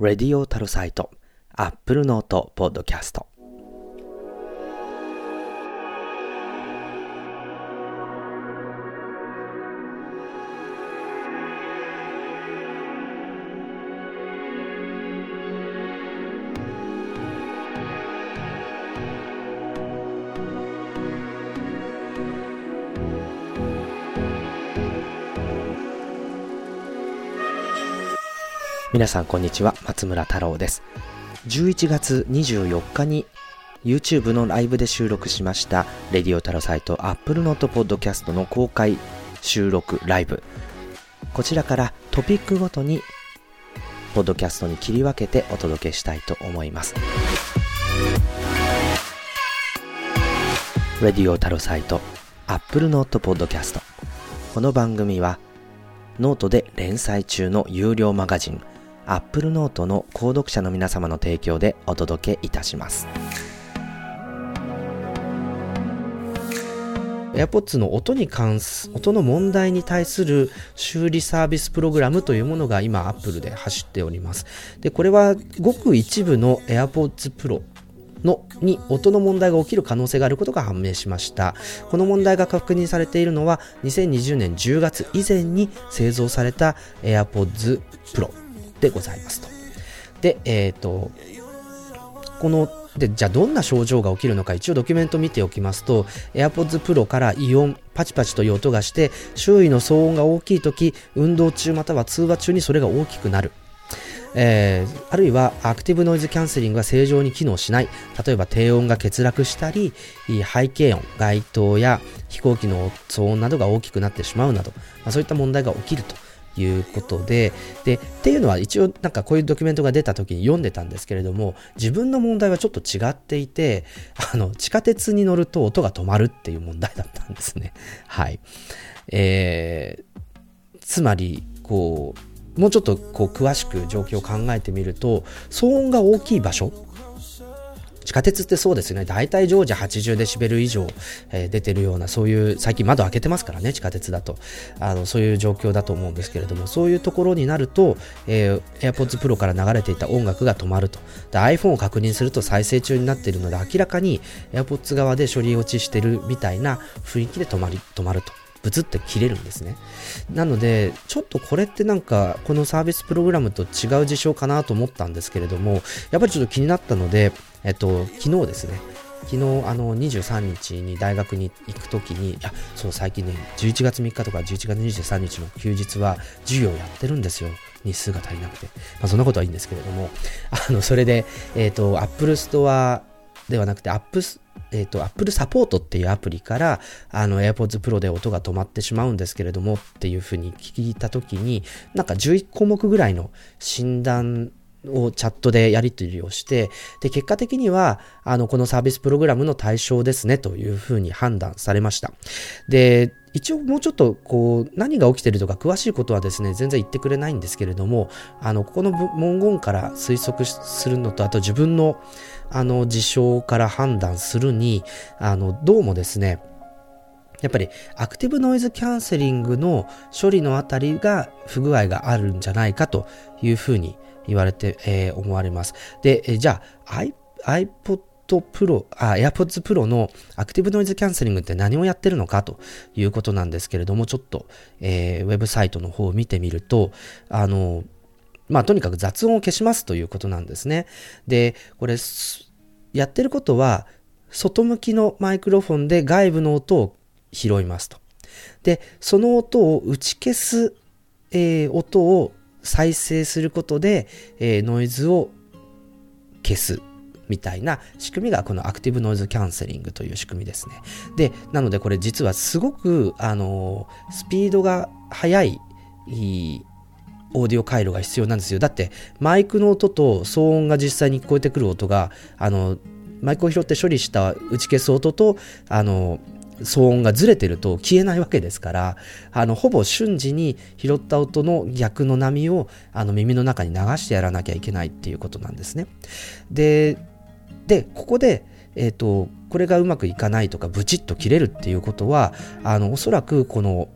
レディオタルサイト、アップルノートポッドキャスト。皆さんこんにちは、松村太郎です。11月24日に YouTube のライブで収録しましたレディオタロサイト Apple Note Podcast の公開収録ライブ。こちらからトピックごとにポッドキャストに切り分けてお届けしたいと思います。レディオタロサイト Apple Note Podcast この番組はノートで連載中の有料マガジン Apple Note の購読者の皆様の提供でお届けいたします。AirPods の音に関す、音の問題に対する修理サービスプログラムというものが今 Apple で走っております。で、これはごく一部の AirPods Pro のに音の問題が起きる可能性があることが判明しました。この問題が確認されているのは2020年10月以前に製造された AirPods Pro でございますと。で、えっ、ー、と、こので、じゃあどんな症状が起きるのか一応ドキュメント見ておきますと AirPods Pro からイオンパチパチという音がして周囲の騒音が大きい時運動中または通話中にそれが大きくなる。えー、あるいはアクティブノイズキャンセリングが正常に機能しない。例えば低音が欠落したり背景音街灯や飛行機の騒音などが大きくなってしまうなど、まあ、そういった問題が起きると。いうことで、で、っていうのは一応なんかこういうドキュメントが出た時に読んでたんですけれども、自分の問題はちょっと違っていて、あの、地下鉄に乗ると音が止まるっていう問題だったんですね。はい。えー、つまり、こう、もうちょっとこう詳しく状況を考えてみると、騒音が大きい場所下鉄ってそうですね、大体常時80デシベル以上、えー、出てるような、そういう、最近窓開けてますからね、地下鉄だと。あの、そういう状況だと思うんですけれども、そういうところになると、えー、AirPods Pro から流れていた音楽が止まると。で、iPhone を確認すると再生中になっているので、明らかに AirPods 側で処理落ちしてるみたいな雰囲気で止まり、止まると。ブツって切れるんですね。なので、ちょっとこれってなんか、このサービスプログラムと違う事象かなと思ったんですけれども、やっぱりちょっと気になったので、えっと、昨日ですね、昨日あの23日に大学に行くときに、あそう最近ね、11月3日とか11月23日の休日は授業やってるんですよ。日数が足りなくて。まあ、そんなことはいいんですけれども、あの、それで、えっ、と、Apple Store ではなくて、App えっ、ー、と、Apple Support っていうアプリから、あの、AirPods Pro で音が止まってしまうんですけれどもっていうふうに聞いたときに、なんか11項目ぐらいの診断をチャットでやり取りをして、で、結果的には、あの、このサービスプログラムの対象ですね、というふうに判断されました。で、一応もうちょっとこう何が起きてるとか詳しいことはですね全然言ってくれないんですけれどもあのここの文言から推測するのとあと自分のあの事象から判断するにあのどうもですねやっぱりアクティブノイズキャンセリングの処理のあたりが不具合があるんじゃないかというふうに言われて、えー、思われます。で、えじゃあ iPod Pro、あ、AirPods Pro のアクティブノイズキャンセリングって何をやってるのかということなんですけれども、ちょっと、えー、ウェブサイトの方を見てみると、あの、まあ、とにかく雑音を消しますということなんですね。で、これ、やってることは、外向きのマイクロフォンで外部の音を拾いますと。で、その音を打ち消す、えー、音を再生することで、えー、ノイズを消すみたいな仕組みがこのアクティブノイズキャンセリングという仕組みですね。で、なのでこれ実はすごく、あの、スピードが速い、いいオーディオ回路が必要なんですよ。だってマイクの音と騒音が実際に聞こえてくる音が、あの、マイクを拾って処理した打ち消す音と、あの、騒音がずれてると消えないわけですから、あの、ほぼ瞬時に拾った音の逆の波をあの耳の中に流してやらなきゃいけないっていうことなんですね。で、で、ここで、えっ、ー、と、これがうまくいかないとか、ブチッと切れるっていうことは、あの、おそらくこの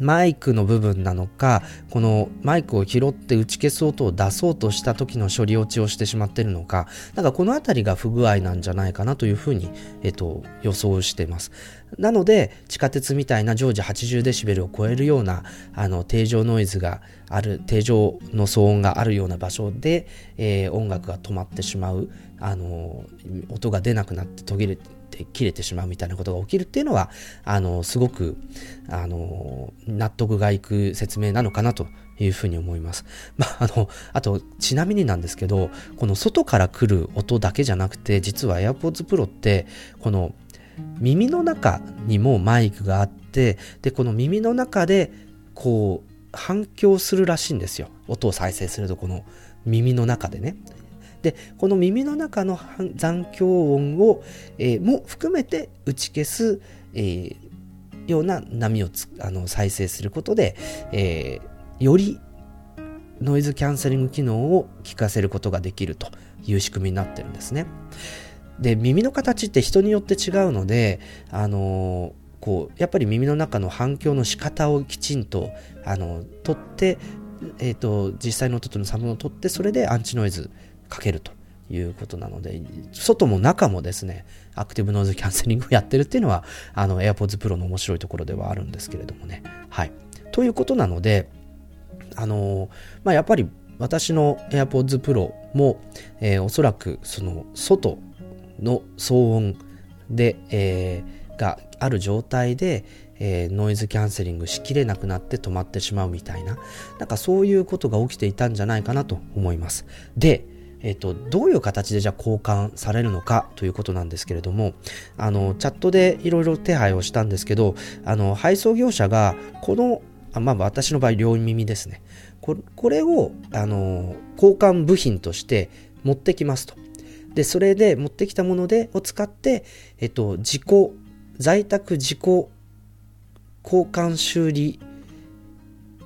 マイクの部分なのか、このマイクを拾って打ち消す音を出そうとした時の処理落ちをしてしまってるのか、なんかこのあたりが不具合なんじゃないかなというふうに、えっと、予想しています。なので、地下鉄みたいな常時80デシベルを超えるような、あの、定常ノイズがある、定常の騒音があるような場所で、えー、音楽が止まってしまう、あの、音が出なくなって途切れてて、切れてしまうみたいなことが起きるっていうのは、あの、すごく、あの、納得がいく説明なのかなというふうに思います。まあ、あの、あと、ちなみになんですけど、この外から来る音だけじゃなくて、実は AirPods Pro って、この耳の中にもマイクがあって、で、この耳の中で、こう、反響するらしいんですよ。音を再生すると、この耳の中でね。でこの耳の中の残響音を、えー、も含めて打ち消す、えー、ような波をあの再生することで、えー、よりノイズキャンセリング機能を効かせることができるという仕組みになってるんですね。で耳の形って人によって違うので、あのこうやっぱり耳の中の反響の仕方をきちんとあの取って、えーと、実際の音との差分を取ってそれでアンチノイズかけるということなので、外も中もですね、アクティブノイズキャンセリングをやってるっていうのは、あの、AirPods Pro の面白いところではあるんですけれどもね。はい。ということなので、あのまあ、やっぱり私の AirPods Pro も、えー、おそらくその外の騒音で、えー、がある状態で、えー、ノイズキャンセリングしきれなくなって止まってしまうみたいな、なんかそういうことが起きていたんじゃないかなと思います。で、えっ、と、どういう形でじゃあ交換されるのかということなんですけれども、あの、チャットでいろいろ手配をしたんですけど、あの、配送業者が、この、あまあ、私の場合、両耳ですね。ここれを、あの、交換部品として持ってきますと。で、それで持ってきたもので、を使って、えっと、自己、在宅自己交換修理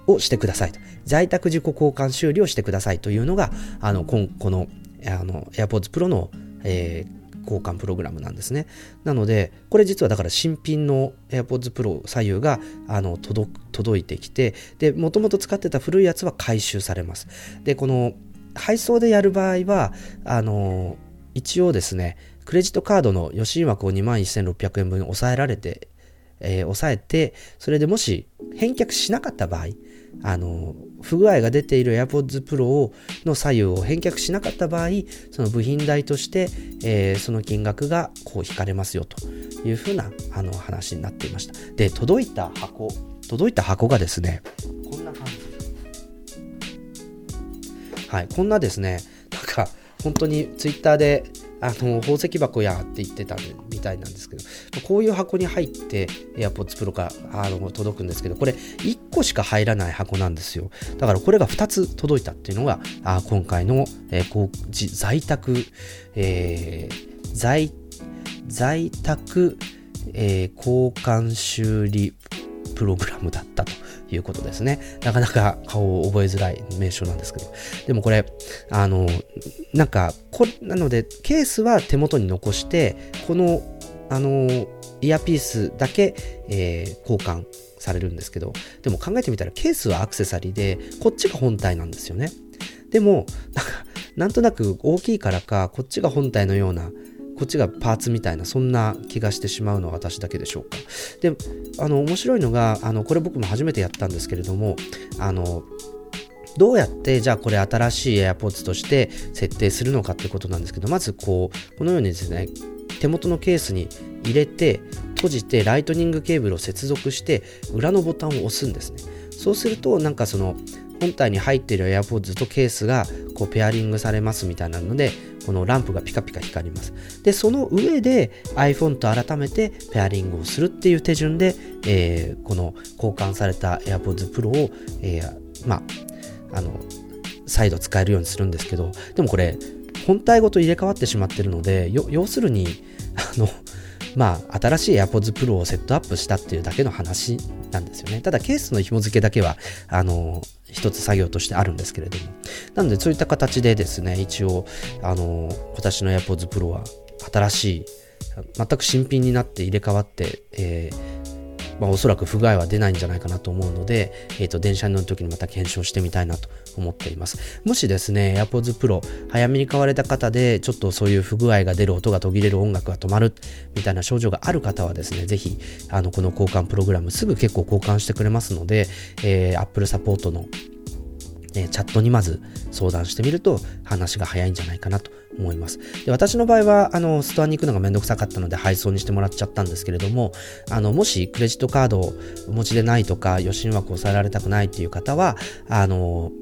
をしてくださいと。在宅自己交換修理をしてくださいというのが、あの、この、あの、AirPods Pro の、えー、交換プログラムなんですね。なので、これ実はだから新品の AirPods Pro 左右が、あの、届、届いてきて、で、もともと使ってた古いやつは回収されます。で、この、配送でやる場合は、あの、一応ですね、クレジットカードの予診枠を21,600円分抑えられて、えー、抑えて、それでもし返却しなかった場合、あの、不具合が出ている AirPods Pro の左右を返却しなかった場合、その部品代として、えー、その金額がこう引かれますよというふうなあの話になっていました。で、届いた箱、届いた箱がですね、こんな感じ。はい、こんなですね、なんか本当に Twitter であの宝石箱やって言ってたみたいなんですけどこういう箱に入って AirPods Pro があの届くんですけどこれ1個しか入らない箱なんですよだからこれが2つ届いたっていうのがあ今回の、えー、こう在宅、えー、在在宅、えー、交換修理プログラムだったということですね。なかなか顔を覚えづらい名称なんですけど。でもこれ、あの、なんか、こなので、ケースは手元に残して、この、あの、イヤピースだけ、えー、交換されるんですけど、でも考えてみたらケースはアクセサリーで、こっちが本体なんですよね。でも、なんか、なんとなく大きいからか、こっちが本体のようなこっちがパーツみたいな、そんな気がしてしまうのは私だけでしょうか。で、あの、面白いのが、あの、これ僕も初めてやったんですけれども、あの、どうやってじゃあこれ新しい AirPods として設定するのかってことなんですけど、まずこう、このようにですね、手元のケースに入れて、閉じてライトニングケーブルを接続して裏のボタンを押すんですね。そうするとなんかその本体に入っている AirPods とケースがこうペアリングされますみたいなのでこのランプがピカピカ光ります。で、その上で iPhone と改めてペアリングをするっていう手順で、えー、この交換された AirPods Pro を、えー、まあ、あの、再度使えるようにするんですけど、でもこれ、本体ごと入れ替わってしまってるので、要するに、あの、まあ、新しい AirPods Pro をセットアップしたっていうだけの話なんですよね。ただ、ケースの紐付けだけは、あの、一つ作業としてあるんですけれども。なので、そういった形でですね、一応、あの、今年の AirPods Pro は新しい、全く新品になって入れ替わって、えー、まあ、おそらく不具合は出ないんじゃないかなと思うので、えっ、ー、と、電車に乗る時にまた検証してみたいなと思っています。もしですね、AirPods Pro 早めに買われた方で、ちょっとそういう不具合が出る音が途切れる音楽が止まるみたいな症状がある方はですね、ぜひ、あの、この交換プログラムすぐ結構交換してくれますので、えー、Apple サポートのえチャットにまず相談してみると話が早いんじゃないかなと思います。で私の場合は、あの、ストアに行くのがめんどくさかったので配送にしてもらっちゃったんですけれども、あの、もしクレジットカードをお持ちでないとか、予診枠を抑えられたくないっていう方は、あの、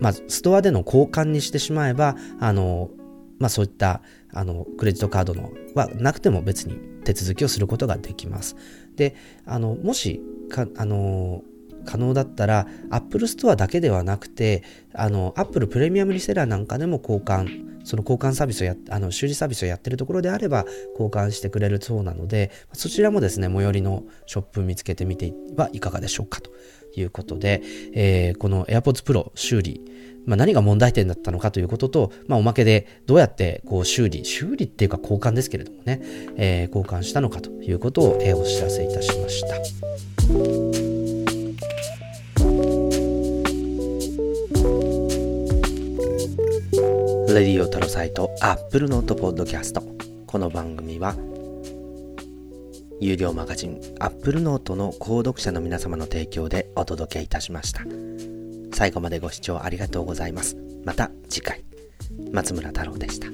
まあ、ストアでの交換にしてしまえば、あの、まあ、そういった、あの、クレジットカードのはなくても別に手続きをすることができます。で、あの、もし、か、あの、可能だったら Apple Store だけではなくてあの Apple プレミアムリセラーなんかでも交換その交換サービスをやあの修理サービスをやってるところであれば交換してくれるそうなのでそちらもですね最寄りのショップ見つけてみてはいかがでしょうかということで、えー、この AirPods Pro 修理まあ、何が問題点だったのかということと、まあ、おまけでどうやってこう修理、修理っていうか交換ですけれどもね、えー、交換したのかということを、え、お知らせいたしました。レディオタロサイト Apple ノートポッドキャスト。この番組は有料マガジンアップルノートの購読者の皆様の提供でお届けいたしました。最後までご視聴ありがとうございます。また次回。松村太郎でした。